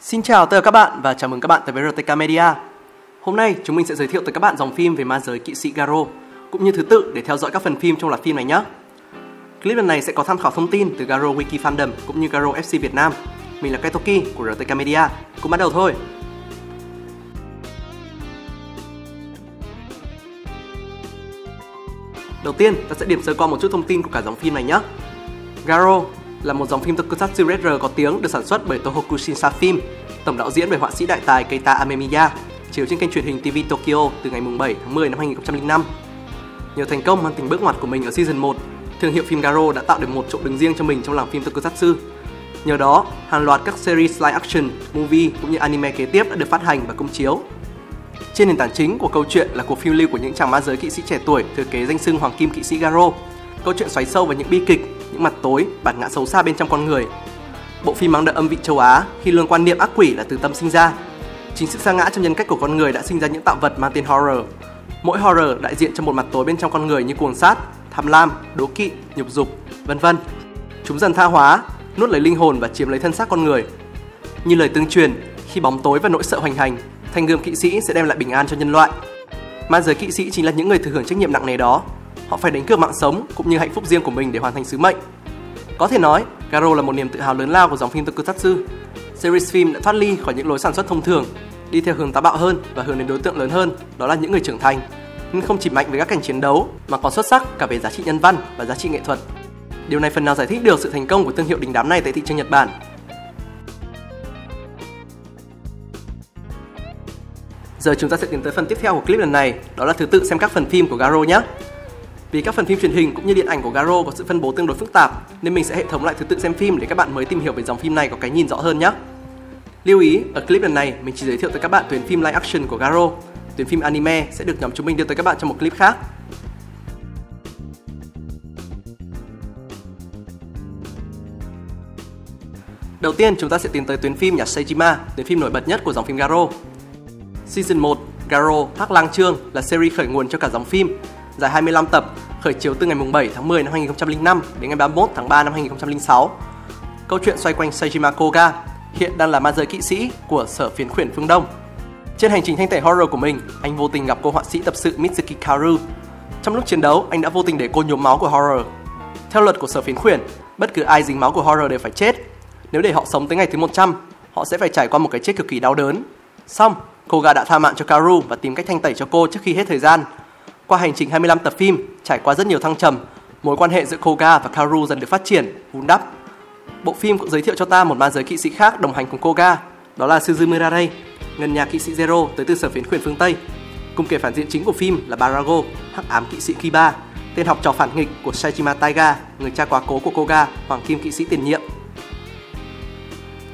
Xin chào tất cả các bạn và chào mừng các bạn tới với RTK Media. Hôm nay chúng mình sẽ giới thiệu tới các bạn dòng phim về ma giới kỵ sĩ Garo cũng như thứ tự để theo dõi các phần phim trong loạt phim này nhé. Clip lần này sẽ có tham khảo thông tin từ Garo Wiki Fandom cũng như Garo FC Việt Nam. Mình là Kaitoki của RTK Media. Cùng bắt đầu thôi. Đầu tiên, ta sẽ điểm sơ qua một chút thông tin của cả dòng phim này nhé. Garo là một dòng phim tokusatsu retro có tiếng được sản xuất bởi Tohoku Shinsa Film, tổng đạo diễn bởi họa sĩ đại tài Keita Amemiya, chiếu trên kênh truyền hình TV Tokyo từ ngày 7 tháng 10 năm 2005. Nhờ thành công mang tính bước ngoặt của mình ở season 1, thương hiệu phim Garo đã tạo được một chỗ đứng riêng cho mình trong làng phim tokusatsu. Nhờ đó, hàng loạt các series live action, movie cũng như anime kế tiếp đã được phát hành và công chiếu. Trên nền tảng chính của câu chuyện là cuộc phiêu lưu của những chàng ma giới kỵ sĩ trẻ tuổi thừa kế danh xưng Hoàng Kim Kỵ sĩ Garo. Câu chuyện xoáy sâu vào những bi kịch, những mặt tối, bản ngã xấu xa bên trong con người. Bộ phim mang đậm âm vị châu Á khi luôn quan niệm ác quỷ là từ tâm sinh ra. Chính sự sa ngã trong nhân cách của con người đã sinh ra những tạo vật mang tên horror. Mỗi horror đại diện cho một mặt tối bên trong con người như cuồng sát, tham lam, đố kỵ, nhục dục, vân vân. Chúng dần tha hóa, nuốt lấy linh hồn và chiếm lấy thân xác con người. Như lời tương truyền, khi bóng tối và nỗi sợ hoành hành, thanh gươm kỵ sĩ sẽ đem lại bình an cho nhân loại. Ma giới kỵ sĩ chính là những người thừa hưởng trách nhiệm nặng nề đó. Họ phải đánh cược mạng sống cũng như hạnh phúc riêng của mình để hoàn thành sứ mệnh. Có thể nói, Garo là một niềm tự hào lớn lao của dòng phim Tokusatsu. Series phim đã thoát ly khỏi những lối sản xuất thông thường, đi theo hướng táo bạo hơn và hướng đến đối tượng lớn hơn, đó là những người trưởng thành. Nhưng không chỉ mạnh về các cảnh chiến đấu mà còn xuất sắc cả về giá trị nhân văn và giá trị nghệ thuật. Điều này phần nào giải thích được sự thành công của thương hiệu đình đám này tại thị trường Nhật Bản Giờ chúng ta sẽ tiến tới phần tiếp theo của clip lần này, đó là thứ tự xem các phần phim của Garo nhé. Vì các phần phim truyền hình cũng như điện ảnh của Garo có sự phân bố tương đối phức tạp, nên mình sẽ hệ thống lại thứ tự xem phim để các bạn mới tìm hiểu về dòng phim này có cái nhìn rõ hơn nhé. Lưu ý, ở clip lần này mình chỉ giới thiệu tới các bạn tuyến phim live action của Garo, tuyến phim anime sẽ được nhóm chúng mình đưa tới các bạn trong một clip khác. Đầu tiên chúng ta sẽ tiến tới tuyến phim nhà Seijima, tuyến phim nổi bật nhất của dòng phim Garo. Season 1, Garo, Hắc Lang Trương là series khởi nguồn cho cả dòng phim, dài 25 tập, khởi chiếu từ ngày 7 tháng 10 năm 2005 đến ngày 31 tháng 3 năm 2006. Câu chuyện xoay quanh Seijima Koga, hiện đang là ma giới kỵ sĩ của sở phiến khuyển phương Đông. Trên hành trình thanh tẩy horror của mình, anh vô tình gặp cô họa sĩ tập sự Mitsuki Karu. Trong lúc chiến đấu, anh đã vô tình để cô nhuốm máu của horror. Theo luật của sở phiến khuyển, bất cứ ai dính máu của horror đều phải chết. Nếu để họ sống tới ngày thứ 100, họ sẽ phải trải qua một cái chết cực kỳ đau đớn. Xong, Koga đã tha mạng cho Karu và tìm cách thanh tẩy cho cô trước khi hết thời gian. Qua hành trình 25 tập phim, trải qua rất nhiều thăng trầm, mối quan hệ giữa Koga và Karu dần được phát triển, vun đắp. Bộ phim cũng giới thiệu cho ta một ma giới kỵ sĩ khác đồng hành cùng Koga, đó là Suzumu Rarei, ngân nhà kỵ sĩ Zero tới từ sở phiến khuyển phương Tây. Cùng kẻ phản diện chính của phim là Barago, hắc ám kỵ sĩ Kiba, tên học trò phản nghịch của Saijima Taiga, người cha quá cố của Koga, hoàng kim kỵ sĩ tiền nhiệm.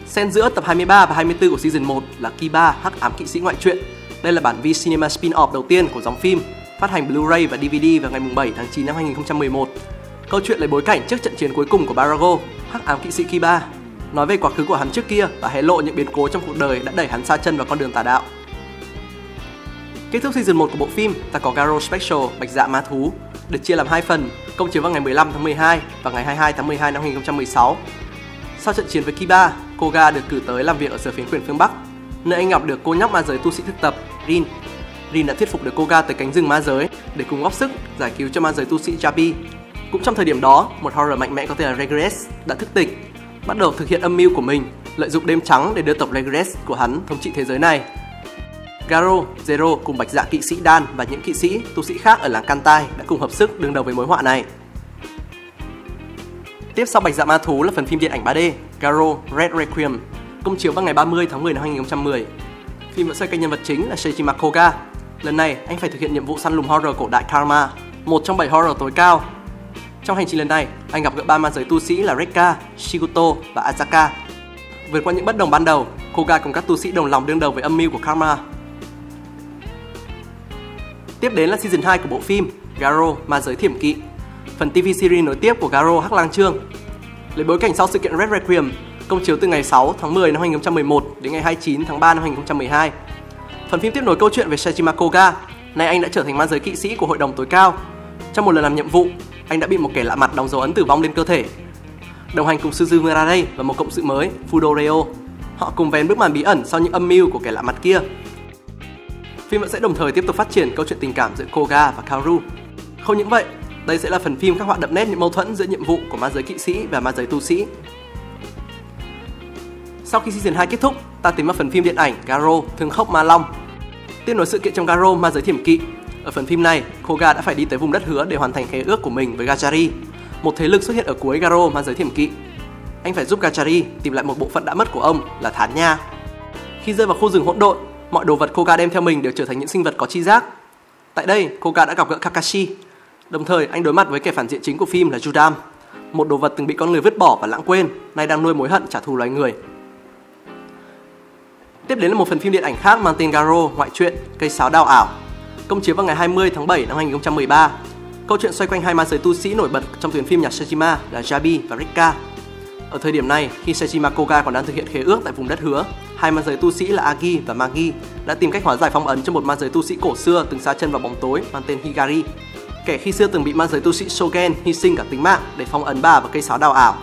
Xen giữa tập 23 và 24 của season 1 là Kiba Hắc ám kỵ sĩ ngoại truyện. Đây là bản V-Cinema spin-off đầu tiên của dòng phim, phát hành Blu-ray và DVD vào ngày 7 tháng 9 năm 2011. Câu chuyện lấy bối cảnh trước trận chiến cuối cùng của Barago, Hắc ám kỵ sĩ Kiba, nói về quá khứ của hắn trước kia và hé lộ những biến cố trong cuộc đời đã đẩy hắn xa chân vào con đường tà đạo. Kết thúc season 1 của bộ phim, ta có Garo Special Bạch Dạ Ma Thú, được chia làm hai phần, công chiếu vào ngày 15 tháng 12 và ngày 22 tháng 12 năm 2016. Sau trận chiến với Kiba, Koga được cử tới làm việc ở sở phiến quyền phương Bắc, nơi anh gặp được cô nhóc ma giới tu sĩ thực tập Rin. Rin đã thuyết phục được Koga tới cánh rừng ma giới để cùng góp sức giải cứu cho ma giới tu sĩ Jabi. Cũng trong thời điểm đó, một horror mạnh mẽ có tên là Regress đã thức tỉnh, bắt đầu thực hiện âm mưu của mình, lợi dụng đêm trắng để đưa tộc Regress của hắn thống trị thế giới này. Garo, Zero cùng bạch dạ kỵ sĩ Dan và những kỵ sĩ, tu sĩ khác ở làng Kantai đã cùng hợp sức đương đầu với mối họa này. Tiếp sau Bạch Dạ Ma Thú là phần phim điện ảnh 3D Garo Red Requiem, công chiếu vào ngày 30 tháng 10 năm 2010. Phim vẫn xoay quanh nhân vật chính là Seiji Koga. Lần này, anh phải thực hiện nhiệm vụ săn lùng horror cổ đại Karma, một trong 7 horror tối cao. Trong hành trình lần này, anh gặp gỡ ba ma giới tu sĩ là Rekka, Shiguto và Azaka. Vượt qua những bất đồng ban đầu, Koga cùng các tu sĩ đồng lòng đương đầu với âm mưu của Karma. Tiếp đến là season 2 của bộ phim Garo Ma giới thiểm kỵ phần TV series nối tiếp của Garo Hắc Lang Trương. Lấy bối cảnh sau sự kiện Red Requiem, công chiếu từ ngày 6 tháng 10 năm 2011 đến ngày 29 tháng 3 năm 2012. Phần phim tiếp nối câu chuyện về Shajima Koga, nay anh đã trở thành ma giới kỵ sĩ của hội đồng tối cao. Trong một lần làm nhiệm vụ, anh đã bị một kẻ lạ mặt đóng dấu ấn tử vong lên cơ thể. Đồng hành cùng Suzu Murare và một cộng sự mới, Fudoreo, Họ cùng vén bức màn bí ẩn sau những âm mưu của kẻ lạ mặt kia. Phim vẫn sẽ đồng thời tiếp tục phát triển câu chuyện tình cảm giữa Koga và Kaoru. Không những vậy, đây sẽ là phần phim khắc họa đậm nét những mâu thuẫn giữa nhiệm vụ của ma giới kỵ sĩ và ma giới tu sĩ. Sau khi season 2 kết thúc, ta tìm vào phần phim điện ảnh Garo Thương khốc ma long. Tiếp nối sự kiện trong Garo ma giới thiểm kỵ, ở phần phim này, Koga đã phải đi tới vùng đất hứa để hoàn thành khế ước của mình với Gachari, một thế lực xuất hiện ở cuối Garo ma giới thiểm kỵ. Anh phải giúp Gachari tìm lại một bộ phận đã mất của ông là Thán Nha. Khi rơi vào khu rừng hỗn độn, mọi đồ vật Koga đem theo mình đều trở thành những sinh vật có chi giác. Tại đây, Koga đã gặp gỡ Kakashi. Đồng thời, anh đối mặt với kẻ phản diện chính của phim là Judam, một đồ vật từng bị con người vứt bỏ và lãng quên, nay đang nuôi mối hận trả thù loài người. Tiếp đến là một phần phim điện ảnh khác mang tên Garo, ngoại truyện Cây sáo đào ảo, công chiếu vào ngày 20 tháng 7 năm 2013. Câu chuyện xoay quanh hai ma giới tu sĩ nổi bật trong tuyến phim nhạc Sejima là Jabi và Rika. Ở thời điểm này, khi Sejima Koga còn đang thực hiện khế ước tại vùng đất hứa, hai ma giới tu sĩ là Agi và Magi đã tìm cách hóa giải phong ấn cho một ma giới tu sĩ cổ xưa từng xa chân vào bóng tối mang tên Higari. Kẻ khi xưa từng bị ma giới tu sĩ Shogen hy sinh cả tính mạng để phong ấn bà vào cây sáo đào ảo.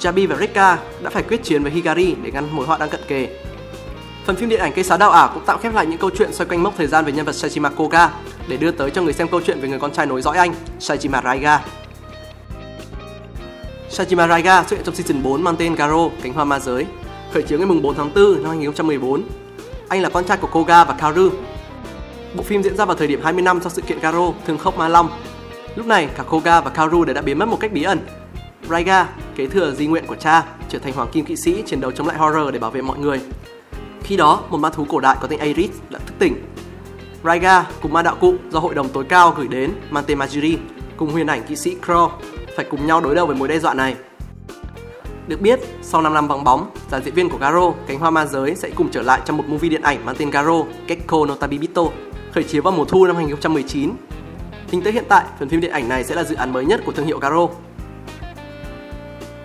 Jabi và Rika đã phải quyết chiến với Higari để ngăn mối họa đang cận kề Phần phim điện ảnh Cây sáo đạo ảo cũng tạm khép lại những câu chuyện xoay quanh mốc thời gian về nhân vật Saijima Koga để đưa tới cho người xem câu chuyện về người con trai nối dõi anh, Saijima Raiga. Saijima Raiga xuất hiện trong season 4 mang tên Garo, cánh hoa ma giới, khởi chiếu ngày 4 tháng 4 năm 2014. Anh là con trai của Koga và Kaoru. Bộ phim diễn ra vào thời điểm 20 năm sau sự kiện Garo, thương khốc Ma Long. Lúc này, cả Koga và Kaoru đều đã biến mất một cách bí ẩn. Raiga, kế thừa di nguyện của cha, trở thành hoàng kim kỵ sĩ chiến đấu chống lại horror để bảo vệ mọi người. Khi đó, một ma thú cổ đại có tên Aerith đã thức tỉnh. Raiga cùng ma đạo cụ do hội đồng tối cao gửi đến mang tên Majiri cùng huyền ảnh kỵ sĩ Crow phải cùng nhau đối đầu với mối đe dọa này. Được biết, sau 5 năm vắng bóng, dàn diễn viên của Garo, cánh hoa ma giới sẽ cùng trở lại trong một movie điện ảnh mang tên Garo, Gekko no Tabibito, khởi chiếu vào mùa thu năm 2019. Tính tới hiện tại, phần phim điện ảnh này sẽ là dự án mới nhất của thương hiệu Garo.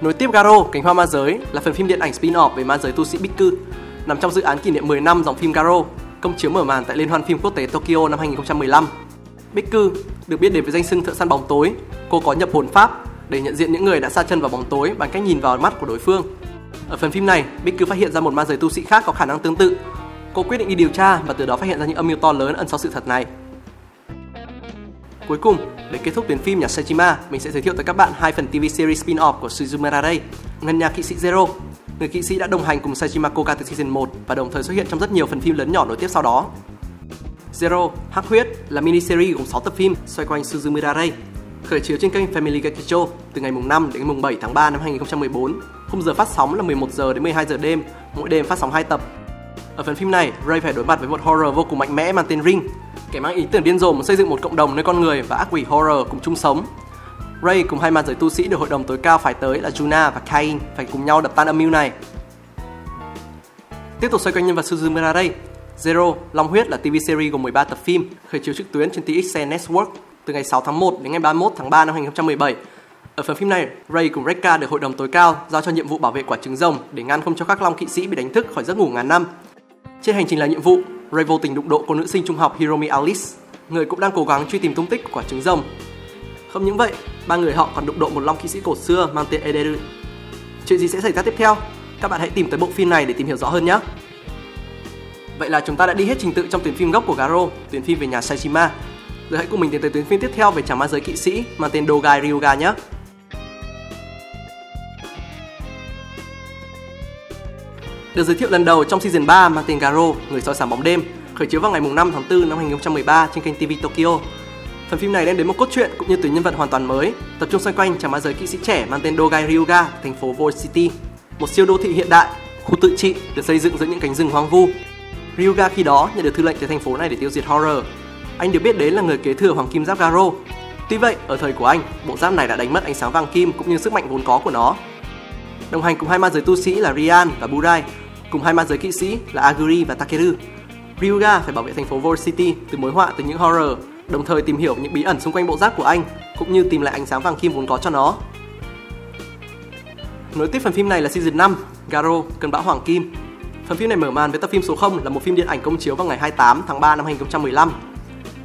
Nối tiếp Garo, cánh hoa ma giới là phần phim điện ảnh spin-off về ma giới tu sĩ Bikku nằm trong dự án kỷ niệm 10 năm dòng phim Garo, công chiếu mở màn tại Liên hoan phim quốc tế Tokyo năm 2015. Bích Cư được biết đến với danh xưng thợ săn bóng tối, cô có nhập hồn pháp để nhận diện những người đã xa chân vào bóng tối bằng cách nhìn vào mắt của đối phương. Ở phần phim này, Bích Cư phát hiện ra một ma giới tu sĩ khác có khả năng tương tự. Cô quyết định đi điều tra và từ đó phát hiện ra những âm mưu to lớn ẩn sau sự thật này. Cuối cùng, để kết thúc tuyến phim nhà Sejima, mình sẽ giới thiệu tới các bạn hai phần TV series spin-off của Suzumera Rei, Ngân nhà kỵ sĩ Zero người kỵ sĩ đã đồng hành cùng Sajima Koga từ season 1 và đồng thời xuất hiện trong rất nhiều phần phim lớn nhỏ nối tiếp sau đó. Zero, Hắc Huyết là mini series gồm 6 tập phim xoay quanh Suzumura Rei, khởi chiếu trên kênh Family Gekicho từ ngày mùng 5 đến ngày mùng 7 tháng 3 năm 2014. Khung giờ phát sóng là 11 giờ đến 12 giờ đêm, mỗi đêm phát sóng 2 tập. Ở phần phim này, Ray phải đối mặt với một horror vô cùng mạnh mẽ mang tên Ring, kẻ mang ý tưởng điên rồ muốn xây dựng một cộng đồng nơi con người và ác quỷ horror cùng chung sống Ray cùng hai ma giới tu sĩ được hội đồng tối cao phải tới là Juna và Kain phải cùng nhau đập tan âm mưu này. Tiếp tục xoay quanh nhân vật Suzumura Ray, Zero, Long Huyết là TV series gồm 13 tập phim, khởi chiếu trực tuyến trên TXN Network từ ngày 6 tháng 1 đến ngày 31 tháng 3 năm 2017. Ở phần phim này, Ray cùng Rekka được hội đồng tối cao giao cho nhiệm vụ bảo vệ quả trứng rồng để ngăn không cho các long kỵ sĩ bị đánh thức khỏi giấc ngủ ngàn năm. Trên hành trình là nhiệm vụ, Ray vô tình đụng độ cô nữ sinh trung học Hiromi Alice, người cũng đang cố gắng truy tìm tung tích của quả trứng rồng không những vậy, ba người họ còn đụng độ một long kỵ sĩ cổ xưa mang tên Ederu. Chuyện gì sẽ xảy ra tiếp theo? Các bạn hãy tìm tới bộ phim này để tìm hiểu rõ hơn nhé. Vậy là chúng ta đã đi hết trình tự trong tuyển phim gốc của Garo, tuyển phim về nhà Saishima. rồi hãy cùng mình tiến tới tuyển phim tiếp theo về chàng ma giới kỵ sĩ mang tên Dogai Ryuga nhé. Được giới thiệu lần đầu trong season 3 mang tên Garo, người soi sáng bóng đêm, khởi chiếu vào ngày 5 tháng 4 năm 2013 trên kênh TV Tokyo Phần phim này đem đến một cốt truyện cũng như tuyến nhân vật hoàn toàn mới, tập trung xoay quanh chàng ma giới kỵ sĩ trẻ mang tên Dogai Ryuga, thành phố Void City, một siêu đô thị hiện đại, khu tự trị được xây dựng giữa những cánh rừng hoang vu. Ryuga khi đó nhận được thư lệnh tới thành phố này để tiêu diệt horror. Anh được biết đến là người kế thừa hoàng kim giáp Garo. Tuy vậy, ở thời của anh, bộ giáp này đã đánh mất ánh sáng vàng kim cũng như sức mạnh vốn có của nó. Đồng hành cùng hai ma giới tu sĩ là Rian và Burai, cùng hai ma giới kỵ sĩ là Aguri và Takeru. Ryuga phải bảo vệ thành phố Void City từ mối họa từ những horror đồng thời tìm hiểu những bí ẩn xung quanh bộ giáp của anh, cũng như tìm lại ánh sáng vàng kim vốn có cho nó. Nối tiếp phần phim này là season 5, Garo, Cơn bão Hoàng Kim. Phần phim này mở màn với tập phim số 0 là một phim điện ảnh công chiếu vào ngày 28 tháng 3 năm 2015.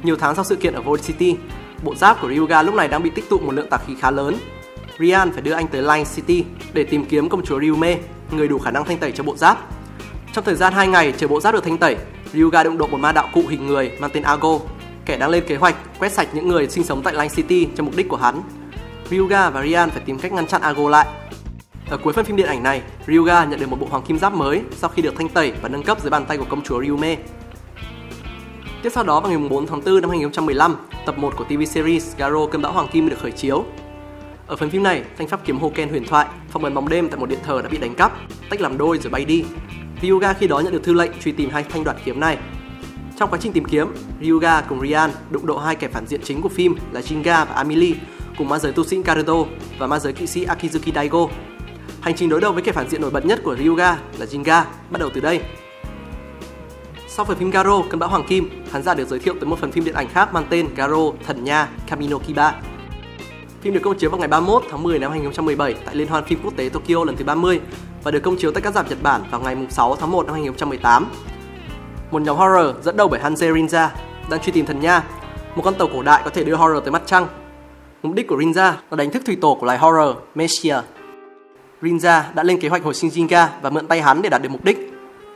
Nhiều tháng sau sự kiện ở Void City, bộ giáp của Ryuga lúc này đang bị tích tụ một lượng tà khí khá lớn. Rian phải đưa anh tới Line City để tìm kiếm công chúa Ryume, người đủ khả năng thanh tẩy cho bộ giáp. Trong thời gian 2 ngày chờ bộ giáp được thanh tẩy, Ryuga đụng độ một ma đạo cụ hình người mang tên Ago, kẻ đang lên kế hoạch quét sạch những người sinh sống tại Lang City cho mục đích của hắn. Ryuga và Rian phải tìm cách ngăn chặn Ago lại. Ở cuối phần phim điện ảnh này, Ryuga nhận được một bộ hoàng kim giáp mới sau khi được thanh tẩy và nâng cấp dưới bàn tay của công chúa Ryume. Tiếp sau đó vào ngày 4 tháng 4 năm 2015, tập 1 của TV series Garo Cơn bão hoàng kim được khởi chiếu. Ở phần phim này, thanh pháp kiếm Hoken huyền thoại phong ấn bóng đêm tại một điện thờ đã bị đánh cắp, tách làm đôi rồi bay đi. Ryuga khi đó nhận được thư lệnh truy tìm hai thanh đoạt kiếm này. Trong quá trình tìm kiếm, Ryuga cùng Rian đụng độ hai kẻ phản diện chính của phim là Jinga và Amelie cùng ma giới tu sĩ Karuto và ma giới kỵ sĩ Akizuki Daigo. Hành trình đối đầu với kẻ phản diện nổi bật nhất của Ryuga là Jinga bắt đầu từ đây. Sau phần phim Garo, Cơn bão Hoàng Kim, khán giả được giới thiệu tới một phần phim điện ảnh khác mang tên Garo, Thần Nha, Kamino Kiba. Phim được công chiếu vào ngày 31 tháng 10 năm 2017 tại Liên hoan phim quốc tế Tokyo lần thứ 30 và được công chiếu tại các rạp Nhật Bản vào ngày 6 tháng 1 năm 2018. Một nhóm horror dẫn đầu bởi Hanze Rinza đang truy tìm thần nha, một con tàu cổ đại có thể đưa horror tới mặt trăng. Mục đích của Rinza là đánh thức thủy tổ của loài horror, Messiah. Rinza đã lên kế hoạch hồi sinh Jinga và mượn tay hắn để đạt được mục đích.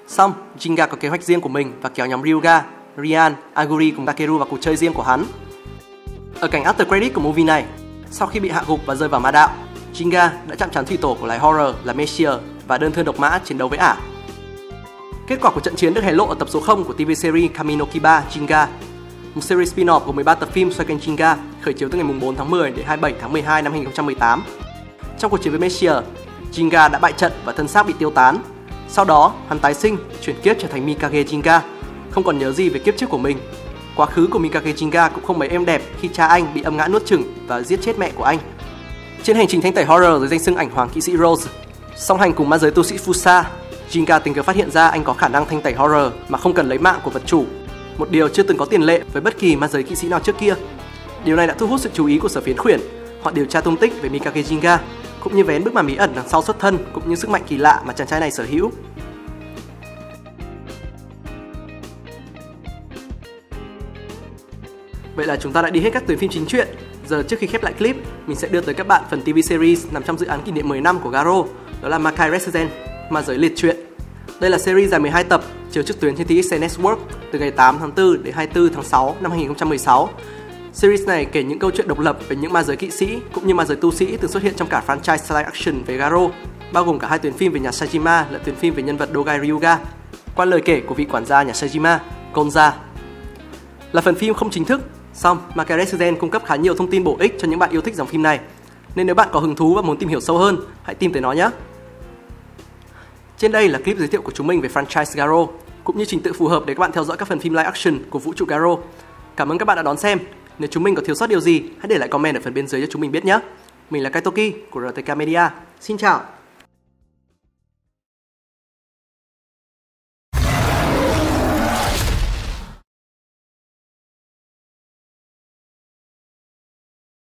Xong, Jinga có kế hoạch riêng của mình và kéo nhóm Ryuga, Rian, Aguri cùng Takeru vào cuộc chơi riêng của hắn. Ở cảnh after credit của movie này, sau khi bị hạ gục và rơi vào ma đạo, Jinga đã chạm trán thủy tổ của loài horror là Messiah và đơn thương độc mã chiến đấu với ả. Kết quả của trận chiến được hé lộ ở tập số 0 của TV series Kamino Kiba Jinga, một series spin-off của 13 tập phim xoay quanh Jinga khởi chiếu từ ngày 4 tháng 10 đến 27 tháng 12 năm 2018. Trong cuộc chiến với Messier, Jinga đã bại trận và thân xác bị tiêu tán. Sau đó, hắn tái sinh, chuyển kiếp trở thành Mikage Jinga, không còn nhớ gì về kiếp trước của mình. Quá khứ của Mikage Jinga cũng không mấy êm đẹp khi cha anh bị âm ngã nuốt chửng và giết chết mẹ của anh. Trên hành trình thanh tẩy horror dưới danh xưng ảnh hoàng kỵ sĩ Rose, song hành cùng ma giới tu sĩ Fusa, Jinga tình cờ phát hiện ra anh có khả năng thanh tẩy horror mà không cần lấy mạng của vật chủ, một điều chưa từng có tiền lệ với bất kỳ ma giới kỵ sĩ nào trước kia. Điều này đã thu hút sự chú ý của sở phiến khuyển. Họ điều tra tung tích về Mikage Jinga cũng như vén bức màn bí ẩn đằng sau xuất thân cũng như sức mạnh kỳ lạ mà chàng trai này sở hữu. Vậy là chúng ta đã đi hết các tuyến phim chính truyện. Giờ trước khi khép lại clip, mình sẽ đưa tới các bạn phần TV series nằm trong dự án kỷ niệm 10 năm của Garo, đó là Makai Resident, mà giới liệt truyện. Đây là series dài 12 tập, chiếu trực tuyến trên TXT Network từ ngày 8 tháng 4 đến 24 tháng 6 năm 2016 Series này kể những câu chuyện độc lập về những ma giới kỵ sĩ cũng như ma giới tu sĩ từng xuất hiện trong cả franchise live action về Garo, bao gồm cả hai tuyến phim về nhà Sajima lẫn tuyến phim về nhân vật Dogai Ryuga, qua lời kể của vị quản gia nhà Sajima, Konza. Là phần phim không chính thức, song Makarezen cung cấp khá nhiều thông tin bổ ích cho những bạn yêu thích dòng phim này. Nên nếu bạn có hứng thú và muốn tìm hiểu sâu hơn, hãy tìm tới nó nhé. Trên đây là clip giới thiệu của chúng mình về franchise Garo, cũng như trình tự phù hợp để các bạn theo dõi các phần phim live action của vũ trụ Garo. Cảm ơn các bạn đã đón xem. Nếu chúng mình có thiếu sót điều gì, hãy để lại comment ở phần bên dưới cho chúng mình biết nhé. Mình là Kaitoki của RTK Media. Xin chào!